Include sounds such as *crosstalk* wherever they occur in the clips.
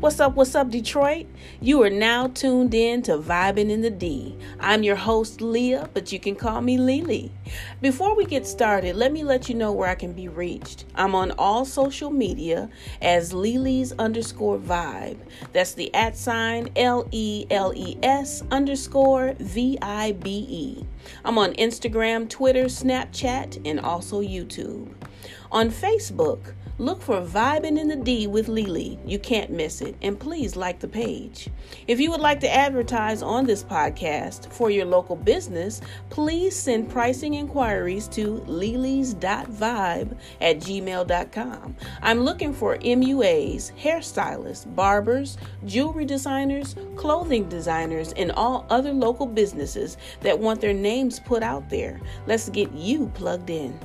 What's up, what's up, Detroit? You are now tuned in to Vibing in the D. I'm your host, Leah, but you can call me Lele. Before we get started, let me let you know where I can be reached. I'm on all social media as Lele's underscore vibe. That's the at sign L E L E S underscore V I B E. I'm on Instagram, Twitter, Snapchat, and also YouTube. On Facebook, Look for Vibing in the D with Lele. You can't miss it. And please like the page. If you would like to advertise on this podcast for your local business, please send pricing inquiries to leles.vibe at gmail.com. I'm looking for MUAs, hairstylists, barbers, jewelry designers, clothing designers, and all other local businesses that want their names put out there. Let's get you plugged in.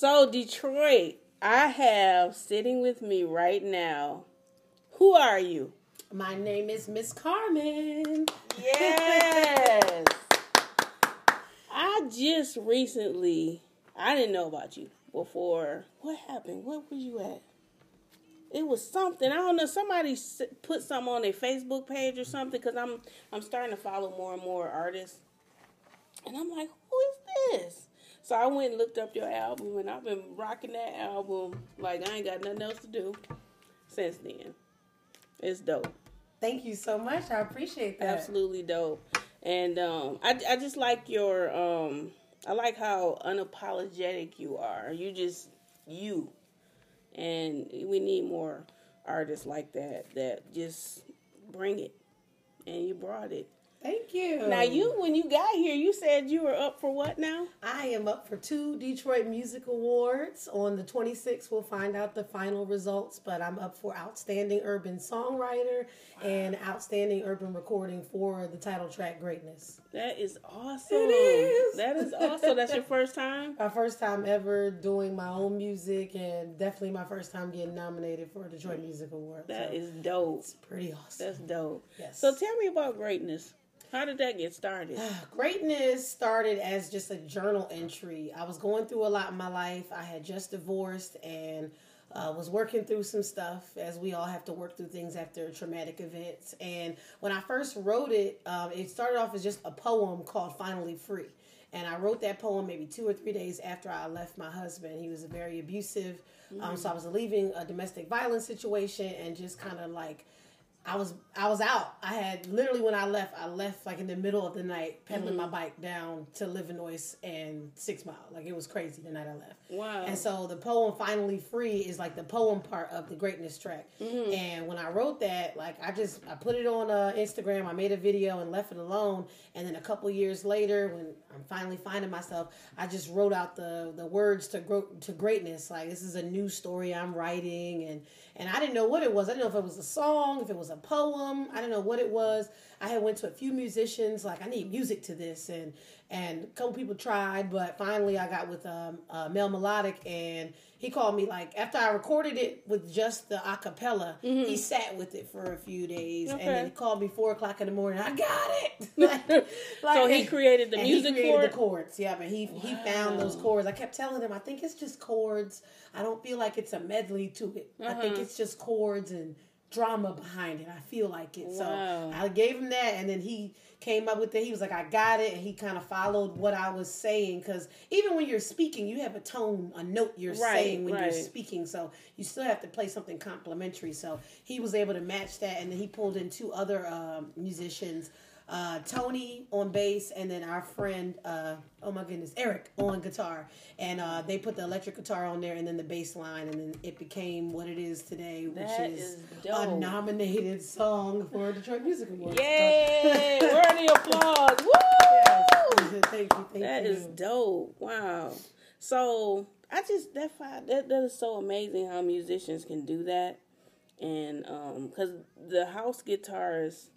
So, Detroit, I have sitting with me right now. Who are you? My name is Miss Carmen. Yes. *laughs* I just recently, I didn't know about you before. What happened? What were you at? It was something. I don't know. Somebody put something on their Facebook page or something because I'm I'm starting to follow more and more artists, and I'm like, who is this? So I went and looked up your album, and I've been rocking that album like I ain't got nothing else to do since then. It's dope. Thank you so much. I appreciate that. absolutely dope and um I, I just like your um i like how unapologetic you are you just you and we need more artists like that that just bring it and you brought it Thank you. now you when you got here you said you were up for what now I am up for two Detroit Music Awards. On the 26th, we'll find out the final results, but I'm up for Outstanding Urban Songwriter and Outstanding Urban Recording for the title track Greatness. that is awesome It is. that is awesome that's your first time *laughs* My first time ever doing my own music, and definitely my first time getting nominated for a Detroit Music Award. That so is dope it's pretty awesome. that's dope Yes. so tell me about greatness how did that get started *sighs* Greatness started as just a journal entry. I was going through a lot in my life. I had just divorced and uh, was working through some stuff, as we all have to work through things after traumatic events. And when I first wrote it, um, it started off as just a poem called Finally Free. And I wrote that poem maybe two or three days after I left my husband. He was very abusive. Um, so I was leaving a domestic violence situation and just kind of like I was I was out. I had literally when I left, I left like in the middle of the night, pedaling my bike down to Livernois and Six Mile. Like it was crazy the night I left. Wow. And so the poem "Finally Free" is like the poem part of the greatness track. And when I wrote that, like I just I put it on uh, Instagram. I made a video and left it alone. And then a couple years later, when I'm finally finding myself, I just wrote out the the words to grow to greatness. Like this is a new story I'm writing, and and I didn't know what it was. I didn't know if it was a song, if it was a poem. I don't know what it was. I had went to a few musicians, like I need music to this, and and a couple people tried, but finally I got with um, uh, Mel Melodic, and he called me like after I recorded it with just the acapella. He sat with it for a few days, and Mm-hmm. Then he called me four o'clock in the morning. I got it. *laughs* Like- *laughs* So he created the and music he created for the chords. Yeah, but he he found those chords. I kept telling him, I think it's just chords. I don't feel like it's a medley to it. I think Uh-huh. it's just chords and drama behind it. I feel like it. Wow. So I gave him that, and then he came up with it. He was like, I got it, and he kind of followed what I was saying. Because even when you're speaking, you have a tone, a note you're Right, saying when right. you're speaking. So you still have to play something complimentary. So he was able to match that, and then he pulled in two other um, musicians. Uh, Tony on bass, and then our friend, uh, oh my goodness, Eric on guitar, and uh, they put the electric guitar on there, and then the bass line, and then it became what it is today, which That is, is a nominated song for Detroit Music Awards. Yay! *laughs* The applause? Woo! Yes. *laughs* Thank you. Thank That you. is dope. Wow. So I just that that that is so amazing how musicians can do that, and um, because the house guitarist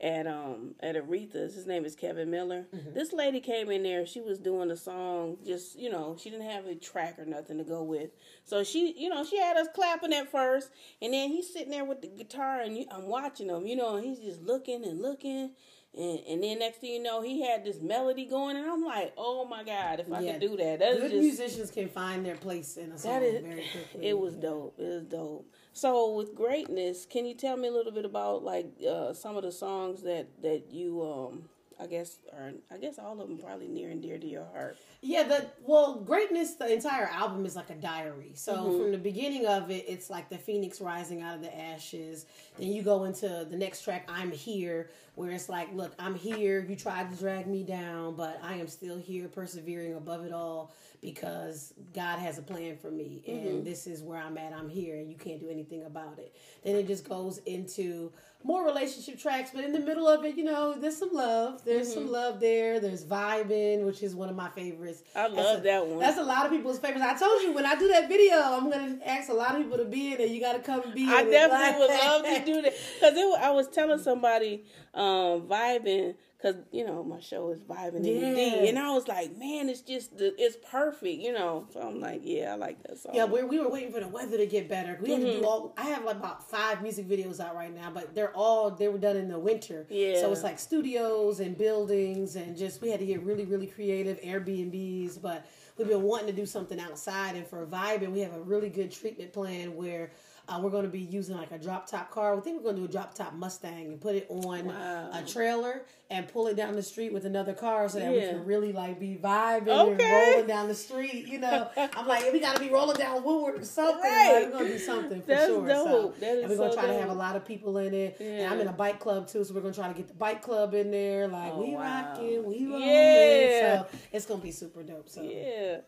at um at Aretha's, his name is Kevin Miller. Mm-hmm. This lady came in there. She was doing a song. Just you know, she didn't have a track or nothing to go with. So she, you know, she had us clapping at first, and then he's sitting there with the guitar, and you, I'm watching him. You know, and he's just looking and looking. And, and then next thing you know, he had this melody going, and I'm like, "Oh my god, if I Yeah. could do that, that is Good just musicians can find their place in a song that is very *laughs* quickly. it was dope. It was dope. So with greatness, can you tell me a little bit about like uh, some of the songs that that you um I guess are I guess all of them probably near and dear to your heart. Yeah, the well, greatness. The entire album is like a diary. So Mm-hmm. from the beginning of it, it's like the phoenix rising out of the ashes. Then you go into the next track, "I'm Here," where it's like, "Look, I'm here. You tried to drag me down, but I am still here, persevering above it all because God has a plan for me, and Mm-hmm. this is where I'm at. I'm here, and you can't do anything about it." Then it just goes into more relationship tracks, but in the middle of it, you know, there's some love. There's some love there. There's vibing, which is one of my favorites. Mm-hmm. I love a- that one. That's a lot of people's favorites. I told you when I do that video, I'm gonna ask a lot of people to be in it. You got to come and be. I in it. definitely would love to *laughs* do that because I was telling somebody um, vibing because you know my show is vibing in Yeah. D, and I was like, man, it's just the, it's perfect, you know. So I'm like, yeah, I like that song. Yeah, we we were waiting for the weather to get better. We had to Mm-hmm. do all. I have like about five music videos out right now, but they're all they were done in the winter. Yeah. So it's like studios and buildings, and just we had to get really really creative Airbnbs, but. We've been wanting to do something outside, and for vibing, we have a really good treatment plan where uh, we're going to be using like a drop top car. We think we're going to do a drop top Mustang and put it on Wow. a trailer and pull it down the street with another car so that we can really like be vibing Okay. and rolling down the street. You know, I'm like, we got to be rolling down Woodward or something. Right. Like, we're gonna do something for That's sure. dope. So, That is and we're gonna so try to have a lot of people in it. And Yeah. I'm in a bike club too, so we're gonna try to get the bike club in there. Like Oh, we wow. rocking, we rolling. Yeah. So it's gonna be super dope. So Yeah.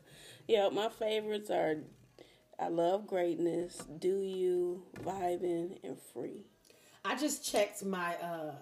Yeah, my favorites are I love greatness, do you, vibing, and free. I just checked my uh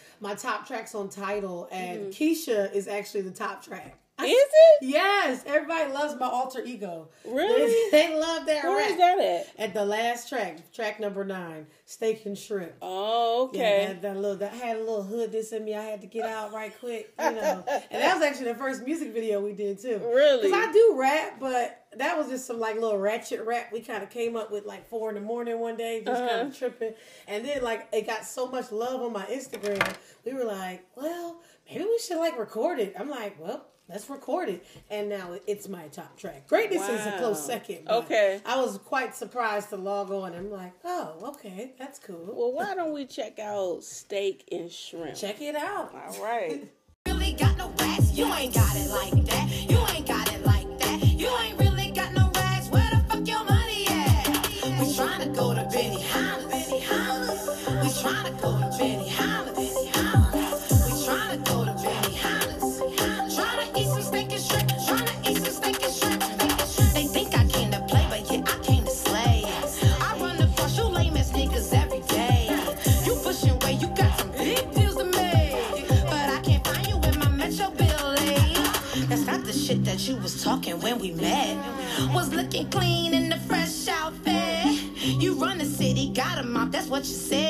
*laughs* my top tracks on Tidal, and Mm-hmm. Keisha is actually the top track. *laughs* Is it? Yes, everybody loves my alter ego. Really? They, *laughs* they love that Where is that at? At the last track, track number nine, steak and shrimp. Oh, Yeah, okay. that, that little, that had a little hood this in me. I had to get out right quick, you know. and that was actually the first music video we did too. Really? Because I do rap, but that was just some like little ratchet rap we kind of came up with like four in the morning one day, just kind Uh-huh. of tripping. And then like it got so much love on my Instagram, we were like, well, maybe we should like record it. I'm like, well. Let's record it, and now it's my top track. Greatness is a close second. Okay. I was quite surprised to log on. I'm like, oh, okay, that's cool. Well, why don't we check out steak and shrimp? Check it out. All right. *laughs* really got no racks. You ain't got it like that. You ain't got what you said.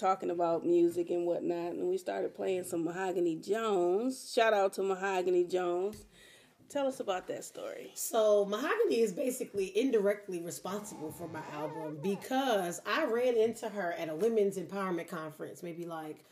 Talking about music and whatnot, and we started playing some Mahogany Jones. Shout out to Mahogany Jones. Tell us about that story. So Mahogany is basically indirectly responsible for my album because I ran into her at a women's empowerment conference, maybe like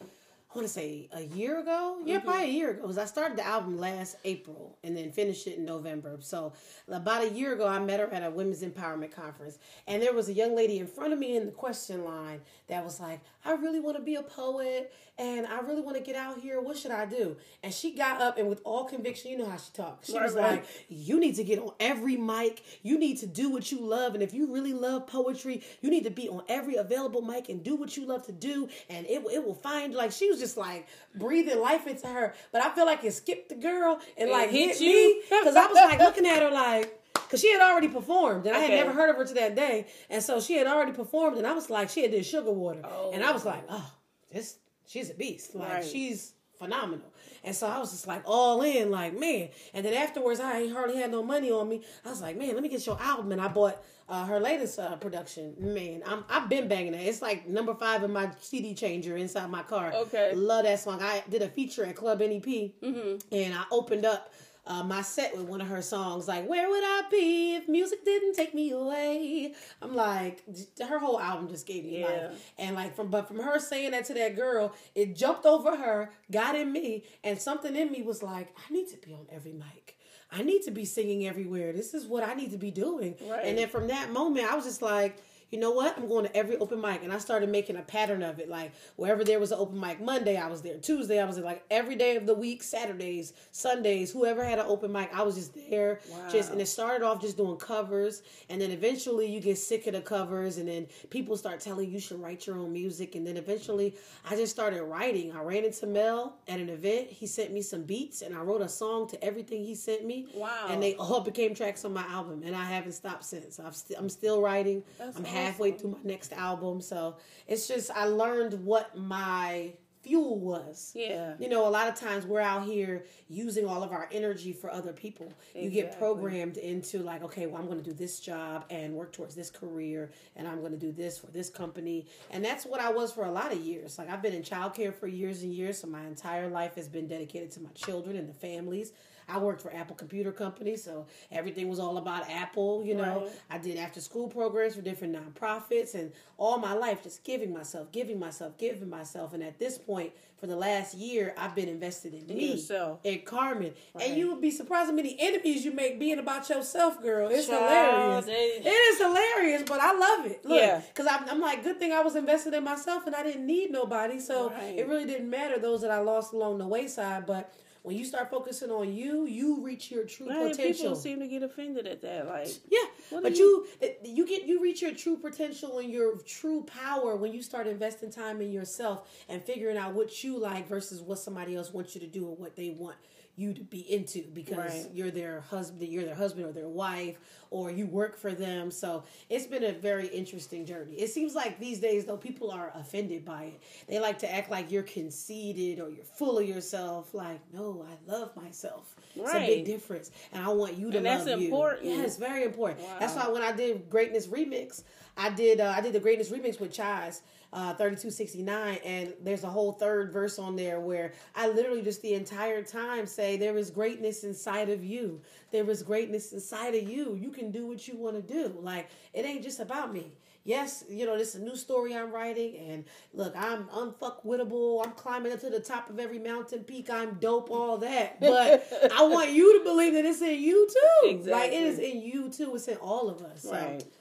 I want to say a year ago. Yeah, mm-hmm. probably a year ago. Because I started the album last April and then finished it in November. So about a year ago, I met her at a women's empowerment conference, and there was a young lady in front of me in the question line that was like, "I really want to be a poet, and I really want to get out here. What should I do?" And she got up and with all conviction, you know how she talks. She Right, was right. like, "You need to get on every mic. You need to do what you love, and if you really love poetry, you need to be on every available mic and do what you love to do, and it it will find like she was just like breathing life into her. But I feel like it skipped the girl and It like hit hit, you? me because I was like looking at her like. Cause she had already performed, and I had never heard of her to that day, and so she had already performed, and I was like, she had did sugar water, Oh. and I was like, oh. oh, this, she's a beast, like Right. she's phenomenal, and so I was just like all in, like man, and then afterwards I hardly had no money on me, I was like, man, let me get your album, and I bought uh, her latest uh, production, man, I'm I've been banging it, it's like number five in my CD changer inside my car, Okay. love that song, I did a feature at Club NEP, Mm-hmm. and I opened up uh, my set with one of her songs, like "Where Would I Be If Music Didn't Take Me Away." I'm like, her whole album just gave me Yeah. life, and like from but from her saying that to that girl, it jumped over her, got in me, and something in me was like, I need to be on every mic. I need to be singing everywhere. This is what I need to be doing. Right. And then from that moment, I was just like, you know what? I'm going to every open mic. And I started making a pattern of it. Like wherever there was an open mic, Monday I was there. Tuesday I was there. Like every day of the week, Saturdays, Sundays, whoever had an open mic, I was just there. Wow. Just and it started off just doing covers. And then eventually you get sick of the covers. And then people start telling you you should write your own music. And then eventually I just started writing. I ran into Mel at an event. He sent me some beats and I wrote a song to everything he sent me. Wow. And they all became tracks on my album, and I haven't stopped since. I've st- I'm still writing. That's I'm halfway through my next album, so it's just I learned what my fuel was. Yeah. You know, a lot of times we're out here using all of our energy for other people. You get programmed into like, okay, well, I'm going to do this job and work towards this career, and I'm going to do this for this company, and that's what I was for a lot of years. Like I've been in childcare for years and years, so my entire life has been dedicated to my children and the families. I worked for Apple Computer Company, so everything was all about Apple. You know, Right. I did after school programs for different nonprofits, and all my life just giving myself, giving myself, giving myself. And at this point, for the last year, I've been invested in, me yourself. and Carmen. Right. And you would be surprised how many enemies you make being about yourself, girl. It's Child, hilarious. they- It is hilarious, but I love it. Look, Yeah. because I'm, I'm like, good thing I was invested in myself, and I didn't need nobody. So Right. it really didn't matter those that I lost along the wayside, but. When you start focusing on you, you reach your true Right, potential. people seem to get offended at that. Like, Yeah, but do you you get you reach your true potential and your true power when you start investing time in yourself and figuring out what you like versus what somebody else wants you to do or what they want you to be into because Right. you're their husband, you're their husband or their wife, or you work for them. So it's been a very interesting journey. It seems like these days though people are offended by it. They like to act like you're conceited or you're full of yourself. Like, no, I love myself. It's a Right. big difference, and I want you to And that's love you. important. Yeah, it's very important. That's why when I did Greatness Remix, I did uh, I did the Greatness Remix with Chaz, uh, thirty two sixty nine, and there's a whole third verse on there where I literally just the entire time say there is greatness inside of you. There is greatness inside of you. You can do what you want to do. Like it ain't just about me. Yes, you know, this is a new story I'm writing, and look, I'm unfuckwittable. I'm climbing up to the top of every mountain peak. I'm dope, all that. But *laughs* I want you to believe that it's in you too. Like it is in you too. It's in all of us. Right. ah,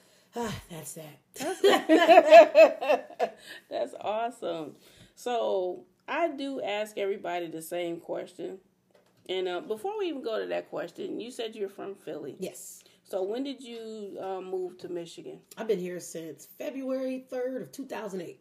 that's that. *laughs* That's awesome. So I do ask everybody the same question. And uh, before we even go to that question, you said you're from Philly. yes. So when did you uh, move to Michigan? I've been here since February 3rd of 2008.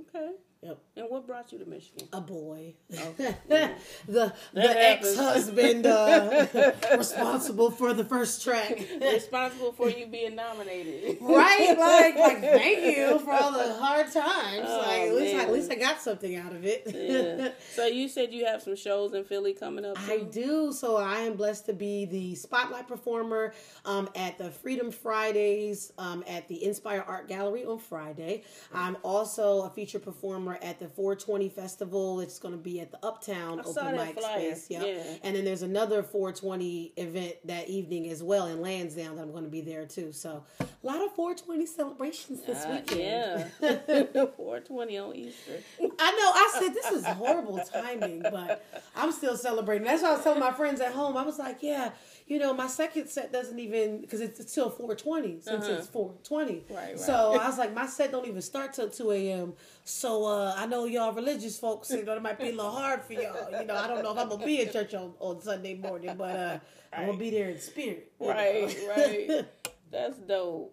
Okay. Yep. And what brought you to Michigan? A boy. Okay. *laughs* the the ex husband uh, *laughs* responsible for the first track. Responsible for you being nominated. right? Like, like, thank *laughs* you for all the hard times. Oh, like, at least, I, at least I got something out of it. Yeah. So you said you have some shows in Philly coming up. I do. So I am blessed to be the spotlight performer um, at the Freedom Fridays um, at the Inspire Art Gallery on Friday. I'm also a feature performer at the 420 festival. It's going to be at the Uptown saw open mic flyer. space. Yep. Yeah. And then there's another 420 event that evening as well in Lansdowne that I'm going to be there too. So a lot of 420 celebrations this Uh, weekend. yeah, *laughs* 420 on Easter. I know. I said this is horrible timing, but I'm still celebrating. That's why I was telling my friends at home. I was like, yeah, you know, my second set doesn't even because it's, it's till 420 since it's 420. Uh-huh. Right, right. So I was like, my set don't even start till 2 a.m. So uh, I know y'all religious folks, you know, it might be a little hard for y'all. You know, I don't know if I'm gonna be in church on, on Sunday morning, but uh, I'm gonna be there in spirit. you know. Right, right. *laughs* That's dope.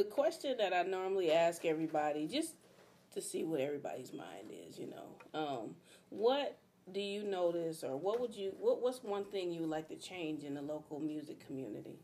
The question that I normally ask everybody, just to see what everybody's mind is, you know, um, what do you notice, or what would you, what, what's one thing you would like to change in the local music community?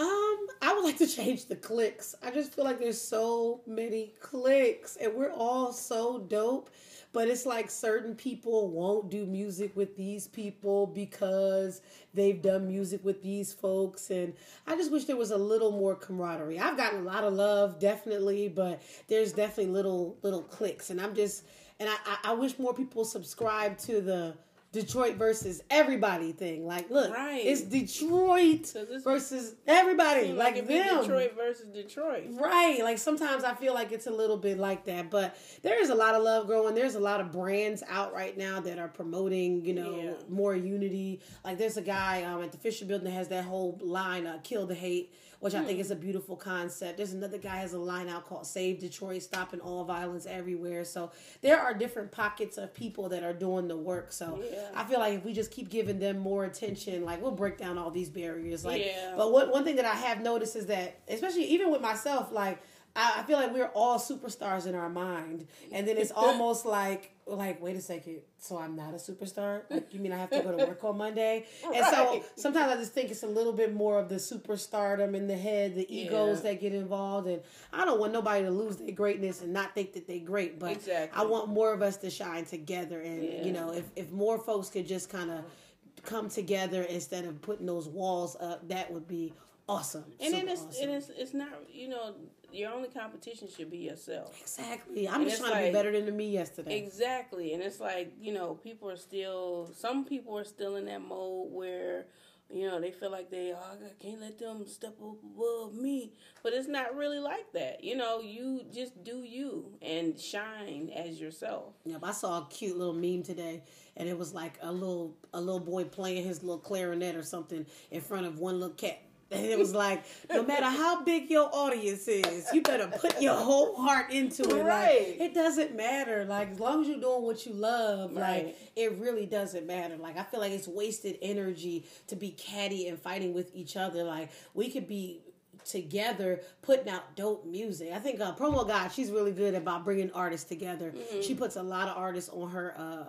Um, I would like to change the clicks. I just feel like there's so many clicks and we're all so dope. But it's like certain people won't do music with these people because they've done music with these folks. And I just wish there was a little more camaraderie. I've gotten a lot of love, definitely, but there's definitely little little clicks. And I'm just and I, I, I wish more people subscribe to the Detroit versus everybody thing. Like, look, Right. it's Detroit versus everybody, like, be them. Detroit versus Detroit. Right. Like sometimes I feel like it's a little bit like that, but there is a lot of love growing. There's a lot of brands out right now that are promoting, you know, Yeah. more unity. Like there's a guy um, at the Fisher Building that has that whole line, uh, "Kill the Hate," which I think Hmm. is a beautiful concept. There's another guy has a line out called "Save Detroit," stopping all violence everywhere. So there are different pockets of people that are doing the work. So Yeah. I feel like if we just keep giving them more attention, like we'll break down all these barriers. Like, Yeah. but what one thing that I have noticed is that, especially even with myself, like I, I feel like we're all superstars in our mind, and then it's *laughs* almost like like wait a second, so I'm not a superstar. *laughs* Like you mean I have to go to work on Monday? *laughs* And so sometimes I just think it's a little bit more of the superstardom in the head, the egos Yeah. that get involved, and I don't want nobody to lose their greatness and not think that they're great. But Exactly. I want more of us to shine together, and Yeah. you know, if if more folks could just kind of come together instead of putting those walls up, that would be awesome. And then it's awesome. and it's it's not you know your only competition should be yourself. exactly. I'm and just trying to be better than the me yesterday. Exactly, and it's like you know people are still some people are still in that mode where you know they feel like they oh, I can't let them step up above me, but it's not really like that. You know, you just do you and shine as yourself. Yep, I saw a cute little meme today, and it was like a little a little boy playing his little clarinet or something in front of one little cat. And it was like, no matter how big your audience is, you better put your whole heart into it. Right. Like it doesn't matter. Like as long as you're doing what you love, Right. like it really doesn't matter. Like I feel like it's wasted energy to be catty and fighting with each other. Like we could be together putting out dope music. I think uh, Promo God, she's really good about bringing artists together. She puts a lot of artists on her uh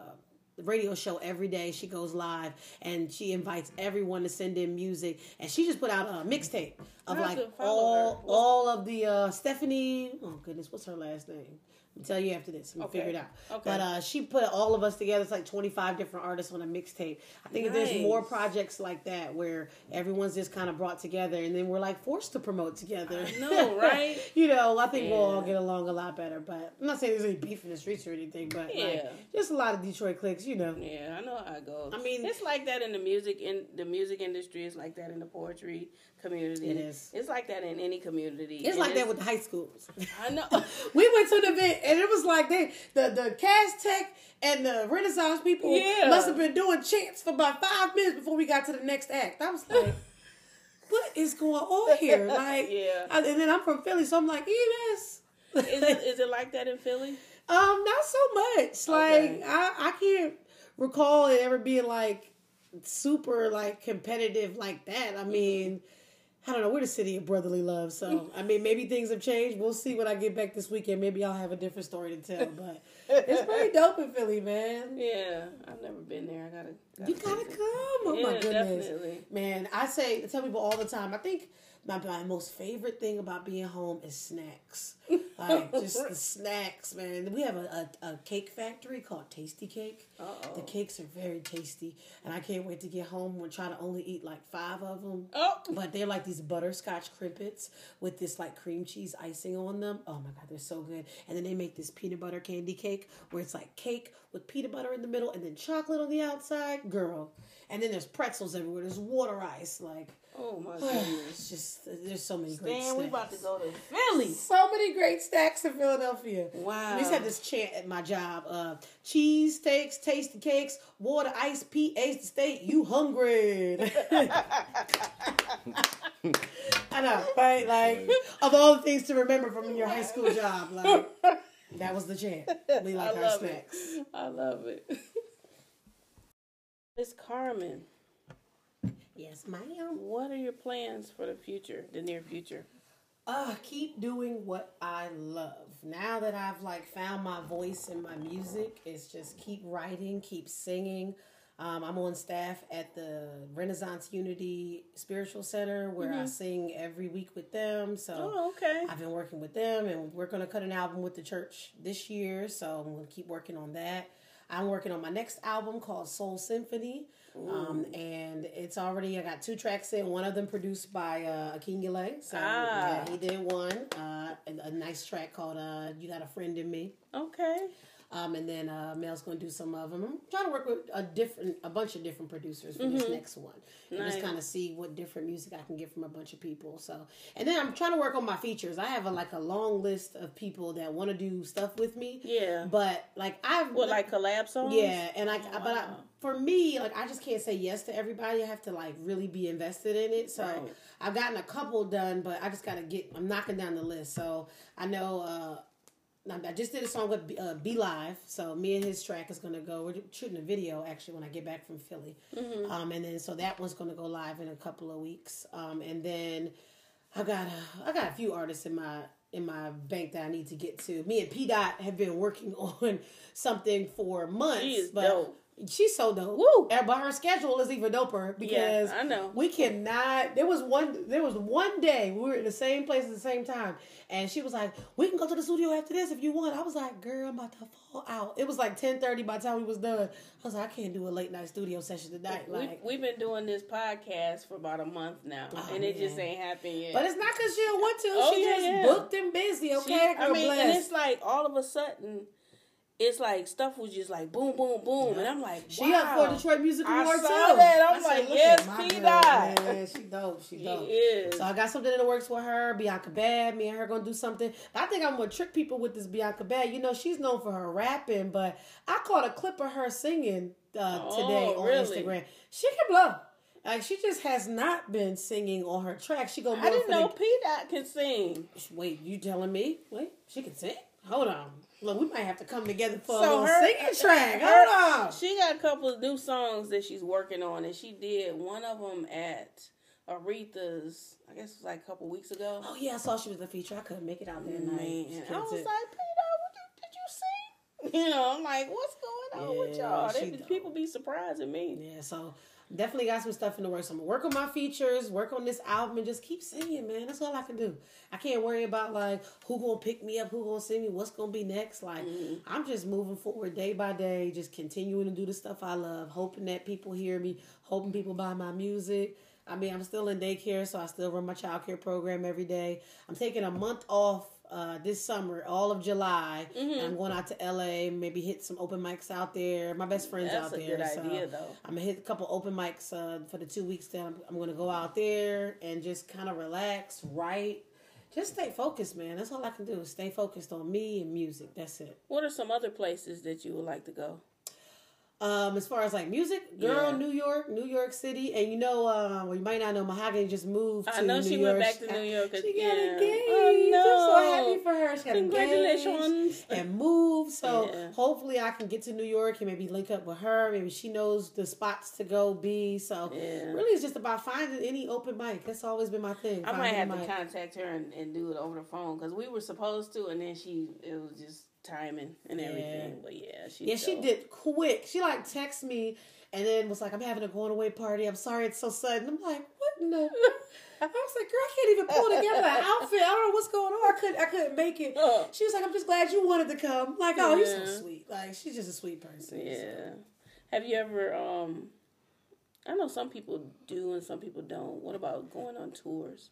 radio show every day. She goes live and she invites everyone to send in music. And she just put out a mixtape of like all her. all of the uh, Stephanie. Oh goodness, what's her last name? I'll tell you after this. I'm Okay. figure it out. Okay. But uh, she put all of us together. It's like 25 different artists on a mixtape. I think if there's more projects like that where everyone's just kind of brought together and then we're like forced to promote together. Know, *laughs* right? you know, I think we'll all get along a lot better. But I'm not saying there's any beef in the streets or anything, but like, Yeah. just a lot of Detroit clicks, you know. Yeah, I know how it goes. I mean- it's like that in the music in the music industry. It's like that in the poetry community. It is. It's like that in any community. It's And like that with the high schools. I know. *laughs* we went to an event and it was like they the the Tech and the Renaissance people Yeah. must have been doing chants for about five minutes before we got to the next act. I was like, *laughs* what is going on here? Like, Yeah. I- and then I'm from Philly, so I'm like, yes. is it is it like that in Philly? *laughs* Um, not so much. Okay. Like I, I can't recall it ever being like super like competitive like that. I mean, I don't know. We're the city of brotherly love, so *laughs* I mean, maybe things have changed. We'll see when I get back this weekend. Maybe I'll have a different story to tell. But it's pretty *laughs* dope in Philly, man. Yeah, I've never been there. I gotta. You gotta come. Oh my goodness. definitely. Man, I say I tell people all the time, I think my, my most favorite thing about being home is snacks. Like *laughs* just the snacks, man. We have a, a, a cake factory called Tastykake. Uh-oh. The cakes are very tasty, and I can't wait to get home and try to only eat like five of them. Oh, But they're like these butterscotch Krimpets with this like cream cheese icing on them. Oh my god, they're so good. And then they make this peanut butter Kandy Kake where it's like cake with peanut butter in the middle and then chocolate on the outside. Girl. And then there's pretzels everywhere. There's water ice. Like, oh my *sighs* goodness. it's just, there's so many great Man, snacks. we about to go to Philly. So many great snacks in Philadelphia. Wow. We to have this chant at my job. Uh, cheese steaks, tasty cakes, water, ice, PH the state. You hungry? *laughs* I know, right? Like of all the things to remember from your high school job, like that was the chant. We *laughs* like I our snacks. it. I love it. *laughs* Miss Carmen, Yes, ma'am. what are your plans for the future, the near future? uh keep doing what I love. Now that I've like found my voice in my music, it's just keep writing, keep singing. Um, I'm on staff at the Renaissance Unity Spiritual Center where I sing every week with them. So Oh, okay. I've been working with them, and we're going to cut an album with the church this year. So I'm going to keep working on that. I'm working on my next album called Soul Symphony, um, and it's already I got two tracks in. One of them produced by uh, Akin Yule, so Ah. yeah, he did one. Uh, a, a nice track called uh, "You Got a Friend in Me." Okay. Um, and then uh, Mel's going to do some of them. I'm trying to work with a different, a bunch of different producers for this next one, and just kind of see what different music I can get from a bunch of people. So, and then I'm trying to work on my features. I have a, like a long list of people that want to do stuff with me. Yeah. But like I've What, like collab songs? yeah, and like, but I. for me, like I just can't say yes to everybody. I have to like really be invested in it. So Right. I've gotten a couple done, but I just gotta get. I'm knocking down the list. So I know. uh I just did a song with uh, Be Live, so me and his track is gonna go. We're shooting a video actually when I get back from Philly, Mm-hmm. um, and then so that one's gonna go live in a couple of weeks. Um, and then I got a, I got a few artists in my in my bank that I need to get to. Me and P Dot have been working *laughs* on something for months. Is but dope. She's so dope. Woo. And- But her schedule is even doper because I know. we cannot. There was one. There was one day we were in the same place at the same time, and she was like, "We can go to the studio after this if you want." I was like, "Girl, I'm about to fall out." It was like ten thirty by the time we was done. I was like, "I can't do a late night studio session tonight." We, Like, we've been doing this podcast for about a month now, Oh, and it just ain't happened yet. but it's not because she don't want to. Oh, she yeah, just yeah. booked and busy. She- Okay, I mean, bless. and it's like all of a sudden, it's like stuff was just like boom, boom, boom, and I'm like, wow. She up for. Detroit Music I Award saw too. that. I'm I said, like, "Look yes, P. Dot." Man, she dope. She She dope. is. So I got something in the works with her, Bianca Bad. Me and her gonna do something. I think I'm gonna trick people with this Bianca Bad. You know, she's known for her rapping, but I caught a clip of her singing uh, Oh, today on really? Instagram. She can blow. Like she just has not been singing on her track. She go I didn't know the- P Dot can sing. Wait, you telling me? Wait, she can sing? Hold on. Look, we might have to come together for a So little her- singing track. her- Hold on. She got a couple of new songs that she's working on, and she did one of them at Aretha's. I guess it was like a couple weeks ago. Oh yeah, I saw she was a feature. I couldn't make it out there. night. Man, She I was like, Dot, you, did you sing? *laughs* You know, I'm like, what's going on with y'all? They, people be surprising me. Yeah, so definitely got some stuff in the works. I'm gonna work on my features, work on this album, and just keep singing, man. That's all I can do. I can't worry about like who gonna pick me up, who gonna sing me, what's gonna be next. Like mm-hmm. I'm just moving forward day by day, just continuing to do the stuff I love, hoping that people hear me, hoping people buy my music. I mean, I'm still in daycare, so I still run my childcare program every day. I'm taking a month off uh, this summer, all of July. Mm-hmm. I'm going out to LA, maybe hit some open mics out there. My best friend's That's out a there. good so idea, though. I'm gonna hit a couple open mics uh, for the two weeks that I'm, I'm gonna go out there and just kind of relax, write, just stay focused, man. That's all I can do. is Stay focused on me and music. That's it. What are some other places that you would like to go? Um, as far as like music, girl, Yeah. New York, New York City, and you know, uh, well, you might not know, Mahogany just moved. I know New she York. went back to New York. She got yeah. engaged. Oh, no. I'm so happy for her. She got Congratulations. and moved. So Yeah. hopefully I can get to New York and maybe link up with her. Maybe she knows the spots to go be. So Yeah. really, it's just about finding any open mic. That's always been my thing. I might have a to contact her and, and do it over the phone because we were supposed to, and then she it was just timing and everything. But yeah, she Yeah, she did quick. She like texted me and then was like, "I'm having a going away party. I'm sorry it's so sudden." I'm like, "What in the?" *laughs* I was like, "Girl, I can't even pull together an outfit. I don't know what's going on. I couldn't. I couldn't make it." She was like, "I'm just glad you wanted to come." Like, oh, you're so sweet. Like, she's just a sweet person. so. Yeah. Have you ever? um I know some people do and some people don't. What about going on tours?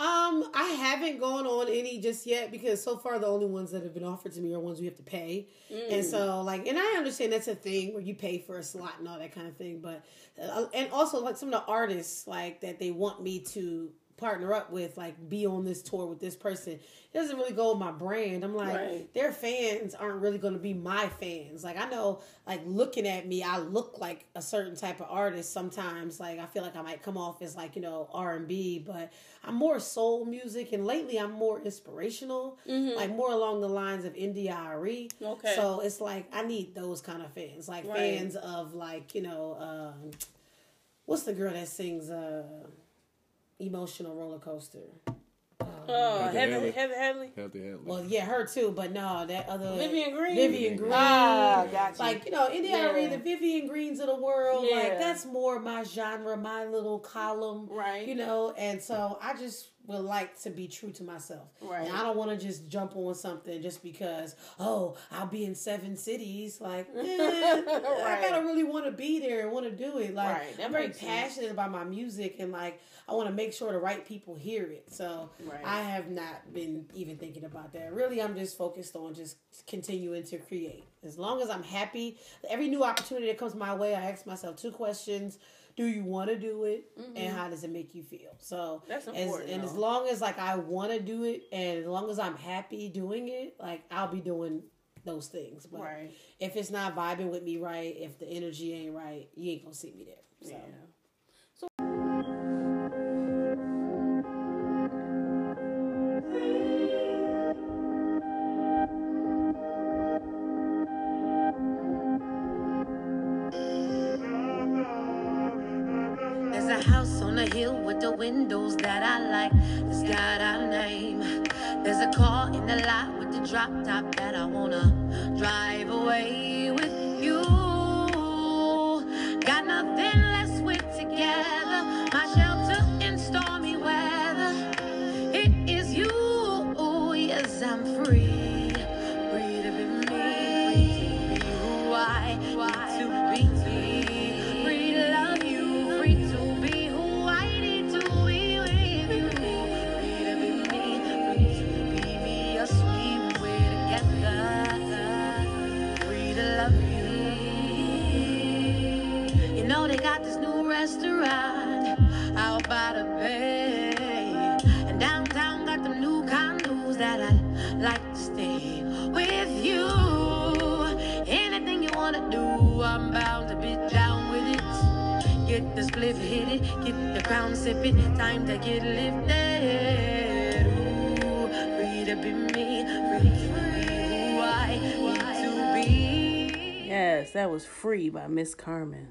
Um, I haven't gone on any just yet because so far the only ones that have been offered to me are ones we have to pay, and so like, and I understand that's a thing where you pay for a slot and all that kind of thing, but uh, and also like some of the artists like that they want me to partner up with, like be on this tour with this person. It doesn't really go with my brand. I'm like, Right. their fans aren't really going to be my fans. Like I know, like looking at me, I look like a certain type of artist. Sometimes, like I feel like I might come off as like you know R and B, but I'm more soul music, and lately I'm more inspirational, like more along the lines of India Arie. Okay. So it's like I need those kind of fans, like Right. fans of like you know, um, what's the girl that sings uh, emotional roller coaster? Oh, Heather Heather, Headley. Heather Headley. Well, yeah, her too, but no, that other Vivian Green? Vivian Green. Ah, gotcha. Like you know, India Arie, Yeah. the Vivian Greens of the world. Yeah. Like that's more my genre, my little column. Right. You know, and so I just would like to be true to myself. Right. And I don't want to just jump on something just because oh I'll be in seven cities. Like eh, *laughs* I Right. gotta really want to be there and want to do it. Like Right, I'm very makes sense. passionate about my music and like I want to make sure the right people hear it. So Right. I have not been even thinking about that. Really, I'm just focused on just continuing to create. As long as I'm happy, every new opportunity that comes my way, I ask myself two questions: Do you want to do it, and how does it make you feel? So Mm-hmm. That's as, important, and as long as like I want to do it, and as long as I'm happy doing it, like I'll be doing those things. But Right. if it's not vibing with me right, if the energy ain't right, you ain't gonna see me there. So. Yeah. Drop top that I wanna drive away You. Know they got this new restaurant out by the bay. And downtown got new condos that I like to stay with you. Anything you wanna do, I'm bound to be down with it. Get the hit it, get the crown. Time to get lifted. Ooh, free to be me, free Yes, that was free by Miss Carmen.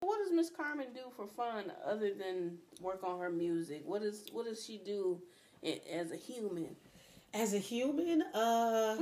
What does Miss Carmen do for fun other than work on her music? What is what does she do as a human? as a human, uh,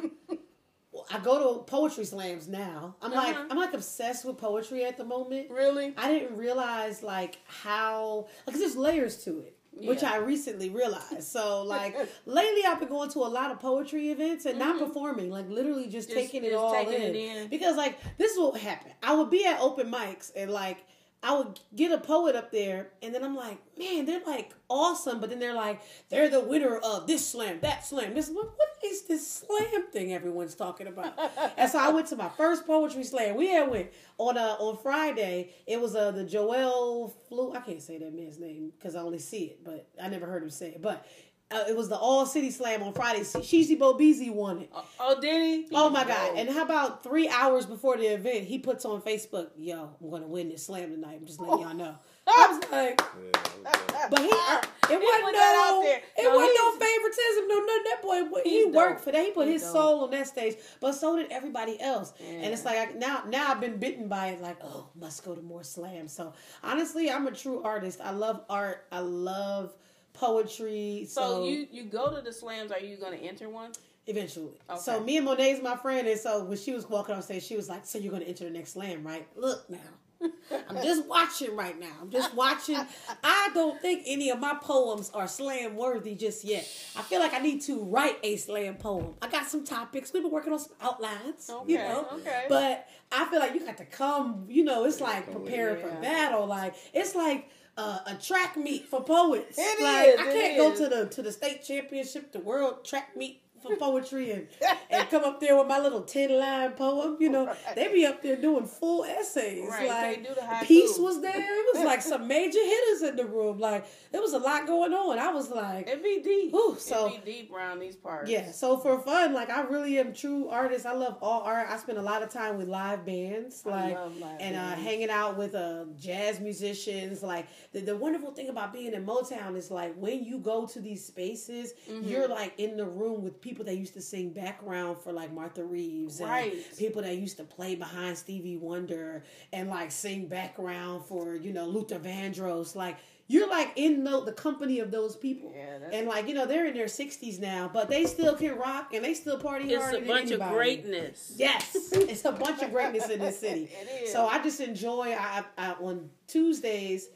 *laughs* I go to poetry slams now. I'm like Uh-huh. I'm like obsessed with poetry at the moment. Really? I didn't realize like how like there's layers to it. Which I recently realized. So *laughs* like lately I've been going to a lot of poetry events and not performing, like literally just, Mm-hmm. Just- taking it just all taking in. it in. Because like this is what happened. I would be at open mics and like I would get a poet up there and then I'm like, man, they're like awesome, but then they're like, they're the winner of this slam, that slam. This what, what is this slam thing everyone's talking about? *laughs* and so I went to my first poetry slam. We had went on uh on Friday. It was uh the Joel Flu. I can't say that man's name because I only see it, but I never heard him say it. But uh, it was the All City Slam on Friday. Sheezy Bobeezy won it. Oh, did he? Oh my god! And how about three hours before the event, he puts on Facebook, "Yo, I'm gonna win this slam tonight." I'm just letting y'all know. *laughs* I was like, *laughs* but he, uh, it wasn't put out no, there. it No, wasn't no favoritism, no nothing. That boy, he He's worked dope. for that. He put He's his dope. soul on that stage, but so did everybody else. Yeah. And it's like I, now, now I've been bitten by it. Like, oh, must go to more slams. So honestly, I'm a true artist. I love art. I love poetry. So, So, you you go to the slams. Are you going to enter one? Eventually. Okay. So me and Monet's my friend, and so when she was walking on stage, she was like, "So you're going to enter the next slam, right? Look now, *laughs* I'm just watching right now. I'm just watching. I don't think any of my poems are slam worthy just yet. I feel like I need to write a slam poem. I got some topics. We've been working on some outlines, you Okay, know. okay. But I feel like you got to come. You know, it's like preparing for battle. Like it's like. Uh, a track meet for poets. It like is, I can't go to the to the state championship, the world track meet for poetry and, *laughs* and come up there with my little 10 line poem. You know, they be up there doing full essays. Right, Like, they do the. Peace was there. It was like *laughs* some major hitters in the room. Like, there was a lot going on. I was like, It be deep. Whew, so- it be deep around these parts. yeah, so for fun, like I really am true artist. I love all art. I spend a lot of time with live bands, like live and uh, hanging out with uh, jazz musicians. Like the, the wonderful thing about being in Motown is like when you go to these spaces, Mm-hmm. you're like in the room with people that used to sing background for like Martha Reeves, and Right. people that used to play behind Stevie Wonder and like sing background for you know Luther Vandross. Like you're like in the, the company of those people. Yeah, and like you know they're in their 60s now, but they still can rock and they still party It's harder a bunch of greatness. Yes, *laughs* it's a bunch of greatness in this city. It is. So I just enjoy. I, I on Tuesdays.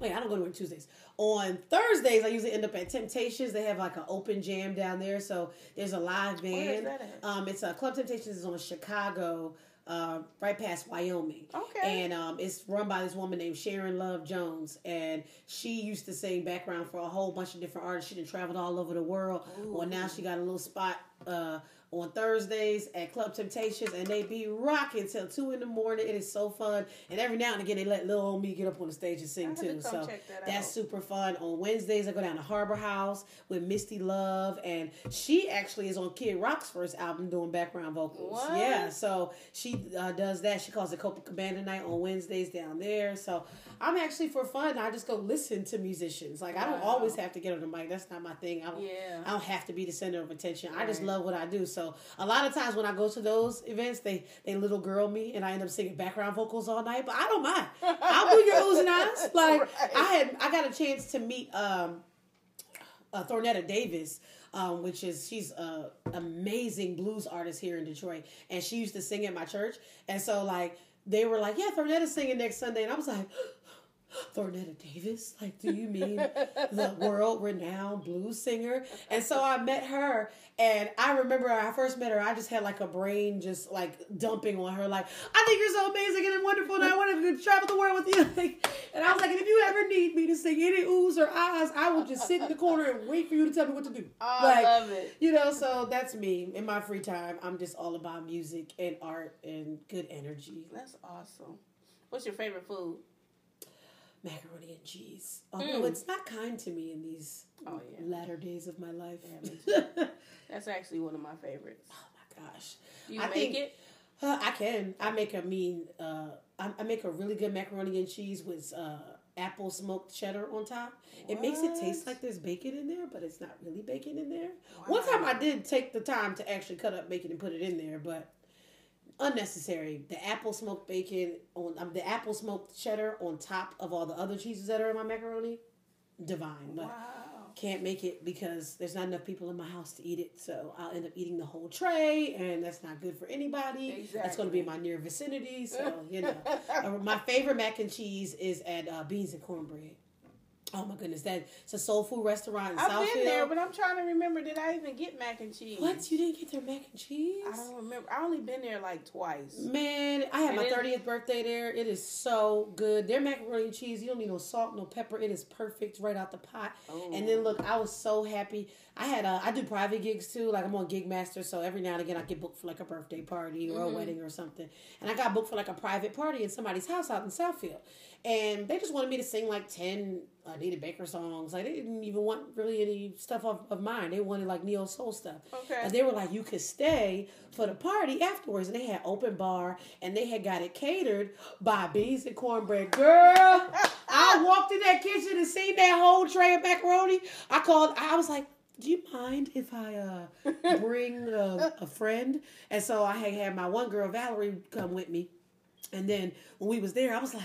Wait, I don't go to work Tuesdays. On Thursdays, I usually end up at Temptations. They have like an open jam down there, so there's a live band. Um, it's a Club Temptations is on Chicago, uh, right past Wyoming. Okay. And um, it's run by this woman named Sharon Love Jones, and she used to sing background for a whole bunch of different artists. She done traveled all over the world. Well, now she got a little spot. Uh, on Thursdays at Club Temptations, and they be rocking till two in the morning. It is so fun, and every now and again they let little old me get up on the stage and sing have to too. So that that's out. super fun. On Wednesdays I go down to Harbor House with Misty Love, and she actually is on Kid Rock's first album doing background vocals. What? Yeah, so she uh, does that. She calls it Copacabana Night on Wednesdays down there. So I'm actually for fun. I just go listen to musicians. Like I don't always have to get on the mic. That's not my thing. I don't, Yeah. I don't have to be the center of attention. I just love what I do. So a lot of times when I go to those events, they they little girl me, and I end up singing background vocals all night. But I don't mind. I'll do your oohs and ahs. Like Right. I had, I got a chance to meet um, uh, Thornetta Davis. Um, which is she's a amazing blues artist here in Detroit, and she used to sing at my church. And so like they were like, "Yeah, Thornetta's singing next Sunday," and I was like, Thornetta Davis? Like, do you mean the world renowned blues singer? And so I met her, and I remember when I first met her, I just had like a brain just like dumping on her, like, I think you're so amazing and wonderful, and I want to travel the world with you. *laughs* Like, and I was like, and if you ever need me to sing any oohs or ahs, I will just sit in the corner and wait for you to tell me what to do. Oh, like, I love it. you know, so that's me. In my free time, I'm just all about music and art and good energy. That's awesome. What's your favorite food? Macaroni and cheese. Although Mm. it's not kind to me in these Oh, yeah. latter days of my life. Yeah. *laughs* That's actually one of my favorites. oh my gosh. You I make think- it? Uh, I can. I make a mean. Uh, I, I make a really good macaroni and cheese with uh, apple smoked cheddar on top. It makes it taste like there's bacon in there, but it's not really bacon in there. One time I did take the time to actually cut up bacon and put it in there, but unnecessary. The apple smoked bacon on um, the apple smoked cheddar on top of all the other cheeses that are in my macaroni, divine. But Wow. can't make it because there's not enough people in my house to eat it. So I'll end up eating the whole tray, and that's not good for anybody. That's going to be in my near vicinity. So, you know. *laughs* Uh, my favorite mac and cheese is at uh, Beans and Cornbread. Oh my goodness, that it's a soul food restaurant in I've Southfield. been there, but I'm trying to remember. Did I even get mac and cheese? what? You didn't get their mac and cheese? I don't remember. I only been there like twice. Man, I had And my thirtieth birthday there. It is so good. Their macaroni and cheese, you don't need no salt, no pepper. It is perfect right out the pot. Oh. And then look, I was so happy. I had a, I do private gigs too. Like I'm on Gig Master, so every now and again I get booked for like a birthday party or a mm-hmm. wedding or something. And I got booked for like a private party in somebody's house out in Southfield. And they just wanted me to sing like ten Anita Baker songs. Like they didn't even want really any stuff of, of mine. They wanted like neo soul stuff. Okay. And they were like, you could stay for the party afterwards. And they had open bar and they had got it catered by Beans and Cornbread. Girl, *laughs* I walked in that kitchen and seen that whole tray of macaroni. I called, I was like, do you mind if I uh, *laughs* bring a, a friend? And so I had, had my one girl, Valerie, come with me. And then when we was there, I was like,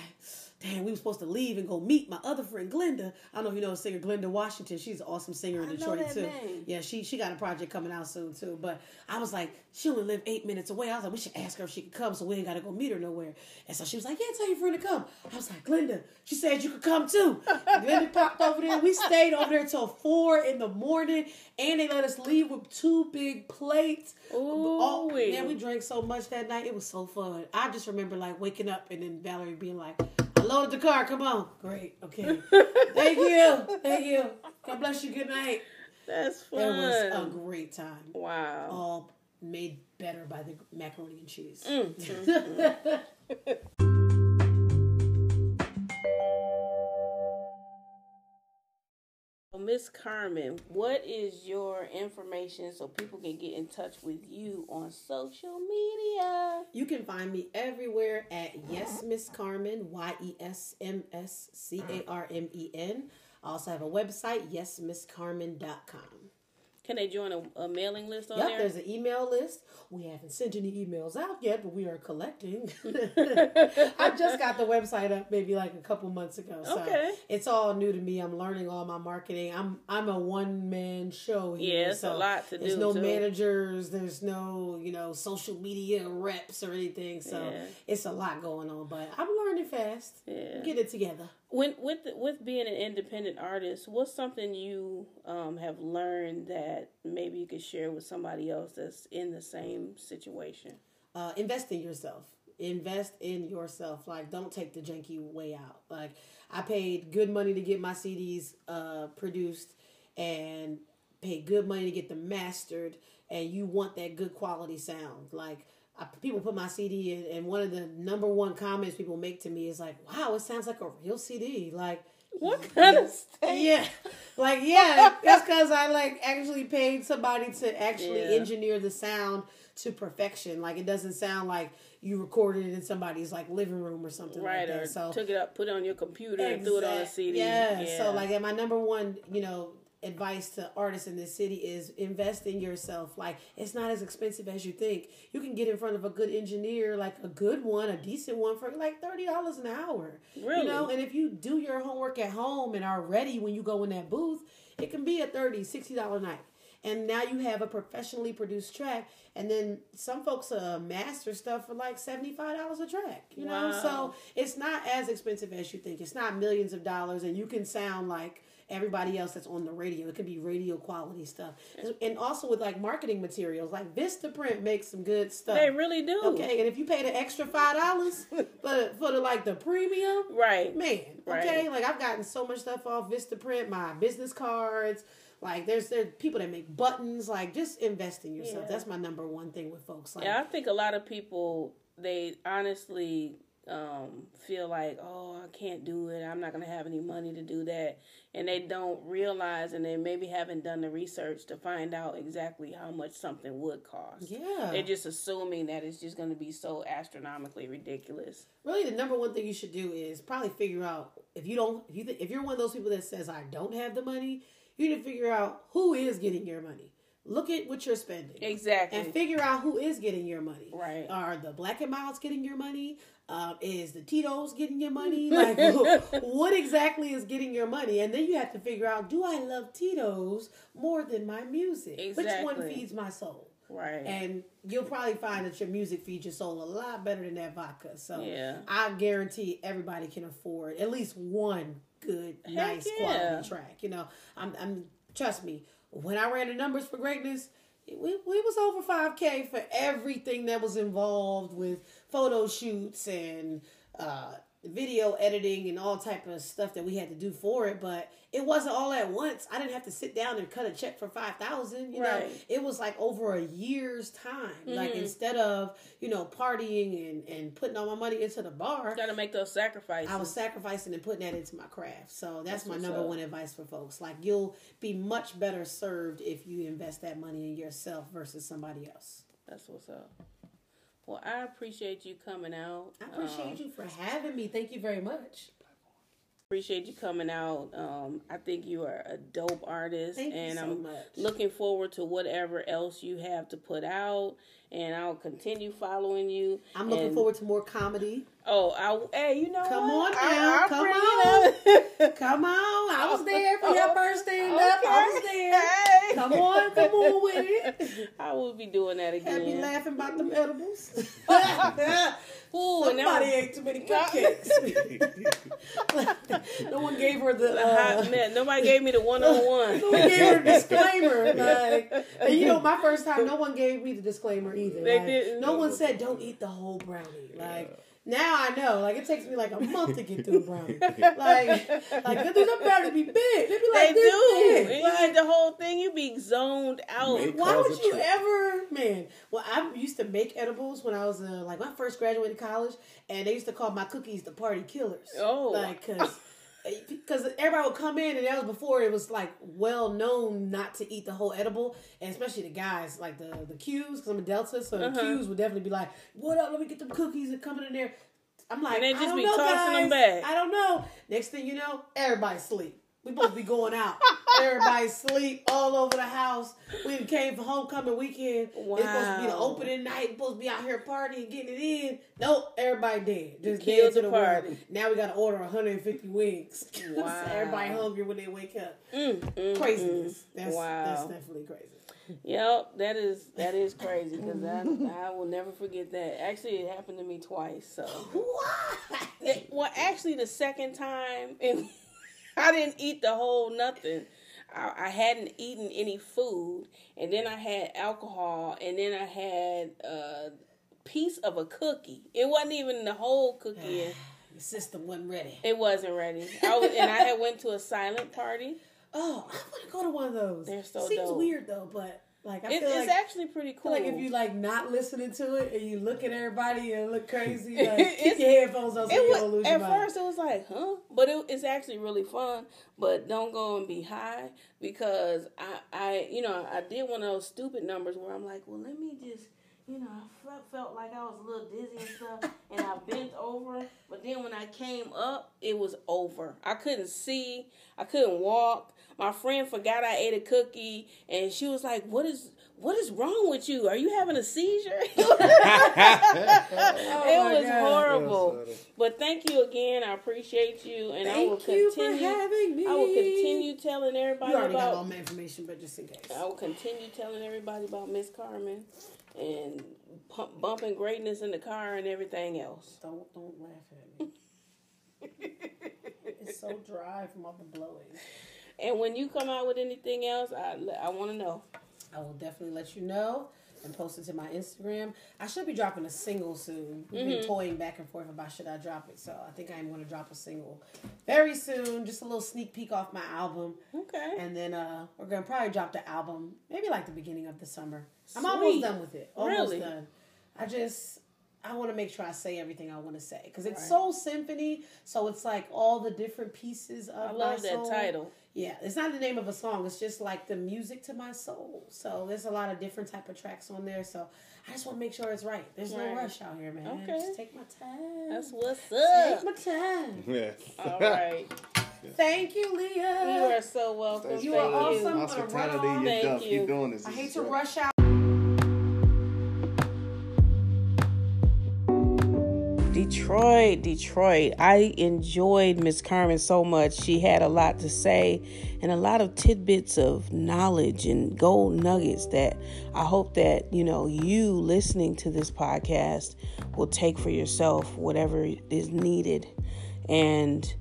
damn, we were supposed to leave and go meet my other friend Glenda. I don't know if you know singer Glenda Washington. She's an awesome singer in I Detroit too. name. Yeah, she she got a project coming out soon too. But I was like, she only lived eight minutes away. I was like, we should ask her if she could come so we ain't gotta go meet her nowhere. And so she was like, Yeah, tell your friend to come. I was like, Glenda, she said you could come too. *laughs* Glenda popped over there. We stayed over there till four in the morning and they let us leave with two big plates. Oh, man, we drank so much that night. It was so fun. I just remember like waking up and then Valerie being like, I loaded the car. Come on. Great. Okay. *laughs* Thank you. Thank you. God bless you. Good night. That's It was a great time. wow. All made better by the macaroni and cheese. Mm. So, *laughs* *laughs* Miss Carmen, what is your information so people can get in touch with you on social media? You can find me everywhere at Yes Miss Carmen, Y E S M S C A R M E N. I also have a website, yesmisscarmen.com. Can they join a, a mailing list on Yep, there? there's an email list. We haven't sent any emails out yet, but we are collecting. *laughs* I just got the website up maybe like a couple months ago. So Okay. it's all new to me. I'm learning all my marketing. I'm I'm a one man show here. Yeah, it's a lot to There's do, no too. managers, there's no, you know, social media reps or anything. So Yeah. it's a lot going on. But I'm learning fast. Yeah. Get it together. When with with being an independent artist, what's something you um, have learned that maybe you could share with somebody else that's in the same situation? uh, invest in yourself. Invest in yourself. Like, don't take the janky way out. Like, I paid good money to get my CDs uh, produced and paid good money to get them mastered. And you want that good quality sound. Like, I, people put my CD in, and one of the number one comments people make to me is like, "Wow, it sounds like a real CD." Like, What kind of state? yeah, like yeah, that's because I like actually paid somebody to actually Yeah. engineer the sound to perfection. Like it doesn't sound like you recorded it in somebody's like living room or something Right, like that. or So took it up, put it on your computer, and threw it on a CD. Yeah. So like, and my number one, you know, advice to artists in this city is invest in yourself. Like, it's not as expensive as you think. You can get in front of a good engineer, like a good one, a decent one, for like thirty dollars an hour. Really? You know, and if you do your homework at home and are ready when you go in that booth, it can be a 30 60 dollar night. And now you have a professionally produced track, and then some folks uh, master stuff for like seventy five dollars a track. You know, so it's not as expensive as you think. It's not millions of dollars, and you can sound like everybody else that's on the radio. It could be radio quality stuff, and also with like marketing materials, like Vistaprint makes some good stuff. they really do. Okay, and if you pay the extra five dollars for for the like the premium, Right. man. Right. Okay, like I've gotten so much stuff off Vistaprint, my business cards. Like there's there people that make buttons. Like just invest in yourself. Yeah. That's my number one thing with folks. Like Yeah, I think a lot of people they honestly um, feel like, oh, I can't do it. I'm not going to have any money to do that, and they don't realize, and they maybe haven't done the research to find out exactly how much something would cost. yeah, They're just assuming that it's just going to be so astronomically ridiculous. really the number one thing you should do is probably figure out if you don't if you th- if you're one of those people that says I don't have the money, you need to figure out who is getting your money. Look at what you're spending. Exactly. And figure out who is getting your money. Right. Are the Black and Milds getting your money? Um, is the Tito's getting your money? *laughs* Like, what exactly is getting your money? And then you have to figure out: Do I love Tito's more than my music? exactly. Which one feeds my soul? right. And you'll probably find that your music feeds your soul a lot better than that vodka. So Yeah. I guarantee everybody can afford at least one good, nice yeah. quality track. You know, I'm, I'm trust me. When I ran the numbers for greatness, we, we was over five k for everything that was involved with photo shoots and uh, video editing and all type of stuff that we had to do for it. But it wasn't all at once. I didn't have to sit down and cut a check for five thousand. You know, Right. Mm-hmm. it was like over a year's time. Like instead of you know partying and and putting all my money into the bar, Got to make those sacrifices. I was sacrificing and putting that into my craft. So that's, That's my number up. one advice for folks. Like you'll be much better served if you invest that money in yourself versus somebody else. That's what's up. Well, I appreciate you coming out. I appreciate Um, you for having me. Thank you very much. Appreciate you coming out. Um, I think you are a dope artist, Thank you and so I'm much. looking forward to whatever else you have to put out. And I'll continue following you. I'm looking And- forward to more comedy. Oh, I, hey, you know Come what? on I- now, I'll come on. *laughs* Come on, I was there for your first stand up. I was there. Hey. Come on, come on *laughs* with it. I will be doing that again. Me laughing about them edibles. *laughs* Ooh, Somebody was- ate too many cupcakes. no one gave her the. a hot Uh, mess. Nobody gave me the one on no one. one gave her a disclaimer. Like, and you know, my first time, no one gave me the disclaimer either. They Like, didn't. No one said, "Don't eat the whole brownie." Like. Now I know, like it takes me like a month to get through a brownie. *laughs* Like, like these are about to be big. They be They like, do. this And big. you Like, eat the whole thing, you be zoned out. Why would you trip. ever, man? Well, I used to make edibles when I was uh, like when I first graduated college, and they used to call my cookies the party killers. Oh. like because. Because everybody would come in, and that was before it was like well known not to eat the whole edible, and especially the guys like the the Qs, because I'm a Delta, so Uh-huh. the Qs would definitely be like, "What up? Let me get them cookies and coming in there." I'm like, And they I just don't be know, guys. back. I don't know. Next thing you know, everybody sleep. We supposed to be going out. *laughs* Everybody sleep all over the house. We came for homecoming weekend. It's supposed to be the opening night. We're Supposed to be out here partying, getting it in. Nope, everybody dead. Just killed dead to the the, world. party. Now we got to order 150 wings. *laughs* Wow. everybody hungry when they wake up. Mm, mm, Craziness. mm. That's wow. that's definitely crazy. Yep, that is that is crazy because I *laughs* I will never forget that. Actually, it happened to me twice. So, Why? It- well, actually, the second time, it, I didn't eat the whole nothing. I, I hadn't eaten any food, and then I had alcohol, and then I had a piece of a cookie. It wasn't even the whole cookie. *sighs* The system wasn't ready. It wasn't ready. I was, and I had went to a silent party. Oh, I want to go to one of those. They're so Seems dope. weird though, but like I It, it's like actually pretty cool. like if you like not listening to it and you look at everybody and look crazy, *laughs* like It's- your headphones on so you don't lose at your mind. first it was like, huh? But it, it's actually really fun. But don't go and be high because I, I, you know, I did one of those stupid numbers where I'm like, well, let me just, you know, I felt, felt like I was a little dizzy and stuff, and I *laughs* bent over. But then when I came up, it was over. I couldn't see. I couldn't walk. My friend forgot I ate a cookie, and she was like, "What is what is wrong with you? Are you having a seizure?" *laughs* *laughs* Oh it was God. horrible. That's. But thank you again. I appreciate you, and I will Thank you for continue. having me. I will continue telling everybody You already got all about. my information, but just in case. I will continue telling everybody about Miss Carmen and pump, bumping greatness in the car and everything else. Don't don't laugh at me. *laughs* it's so dry from all the blowing. And when you come out with anything else, I I want to know. I will definitely let you know and post it to my Instagram. I should be dropping a single soon. We've Mm-hmm. been toying back and forth about should I drop it. So I think I'm going to drop a single very soon. Just a little sneak peek off my album. Okay. And then uh, we're going to probably drop the album maybe like the beginning of the summer. I'm almost done with it. Almost Really? done. I just I want to make sure I say everything I want to say because it's Right. soul symphony. So it's like all the different pieces of I love that soul. title. Yeah, it's not the name of a song. It's just like the music to my soul. So there's a lot of different type of tracks on there. So I just want to make sure it's right. There's no rush out here, man. Okay. Just take my time. That's what's up take my time. *laughs* yes All right. *laughs* Thank you, Leah. You are so welcome. Thank You Thank are you. awesome. I'm gonna Hospitality, you're Thank dope. you. Keep doing this. I hate to great. rush out. Detroit, Detroit. I enjoyed Miss Carmen so much. She had a lot to say and a lot of tidbits of knowledge and gold nuggets that I hope that, you know, you listening to this podcast will take for yourself whatever is needed. And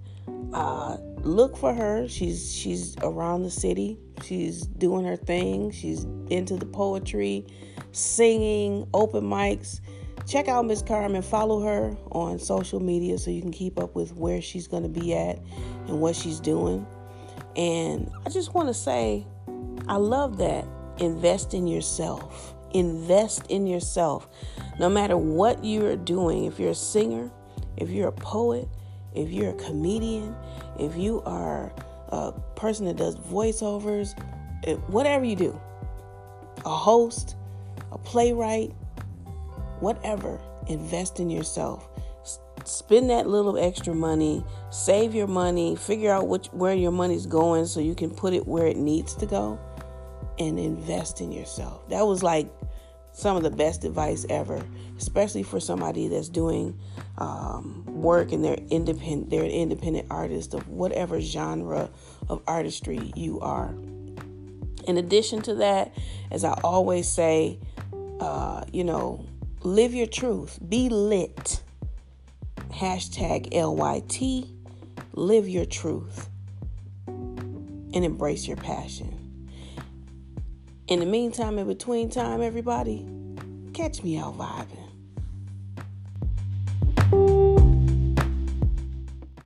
uh, look for her. She's she's around the city. She's doing her thing. She's into the poetry, singing, open mics. Check out Miss Carmen. Follow her on social media so you can keep up with where she's going to be at and what she's doing. And I just want to say, I love that. Invest in yourself. Invest in yourself. No matter what you're doing, if you're a singer, if you're a poet, if you're a comedian, if you are a person that does voiceovers, eh, whatever you do, a host, a playwright, whatever, invest in yourself. S- Spend that little extra money, save your money, figure out which where your money's going so you can put it where it needs to go and invest in yourself. That was like some of the best advice ever, especially for somebody that's doing um, work and they're independent. They're an independent artist of whatever genre of artistry you are. In addition to that, as I always say, uh, you know, Live your truth. Be lit. Hashtag LYT. Live your truth and embrace your passion. In the meantime, in between time, everybody, catch me out vibing.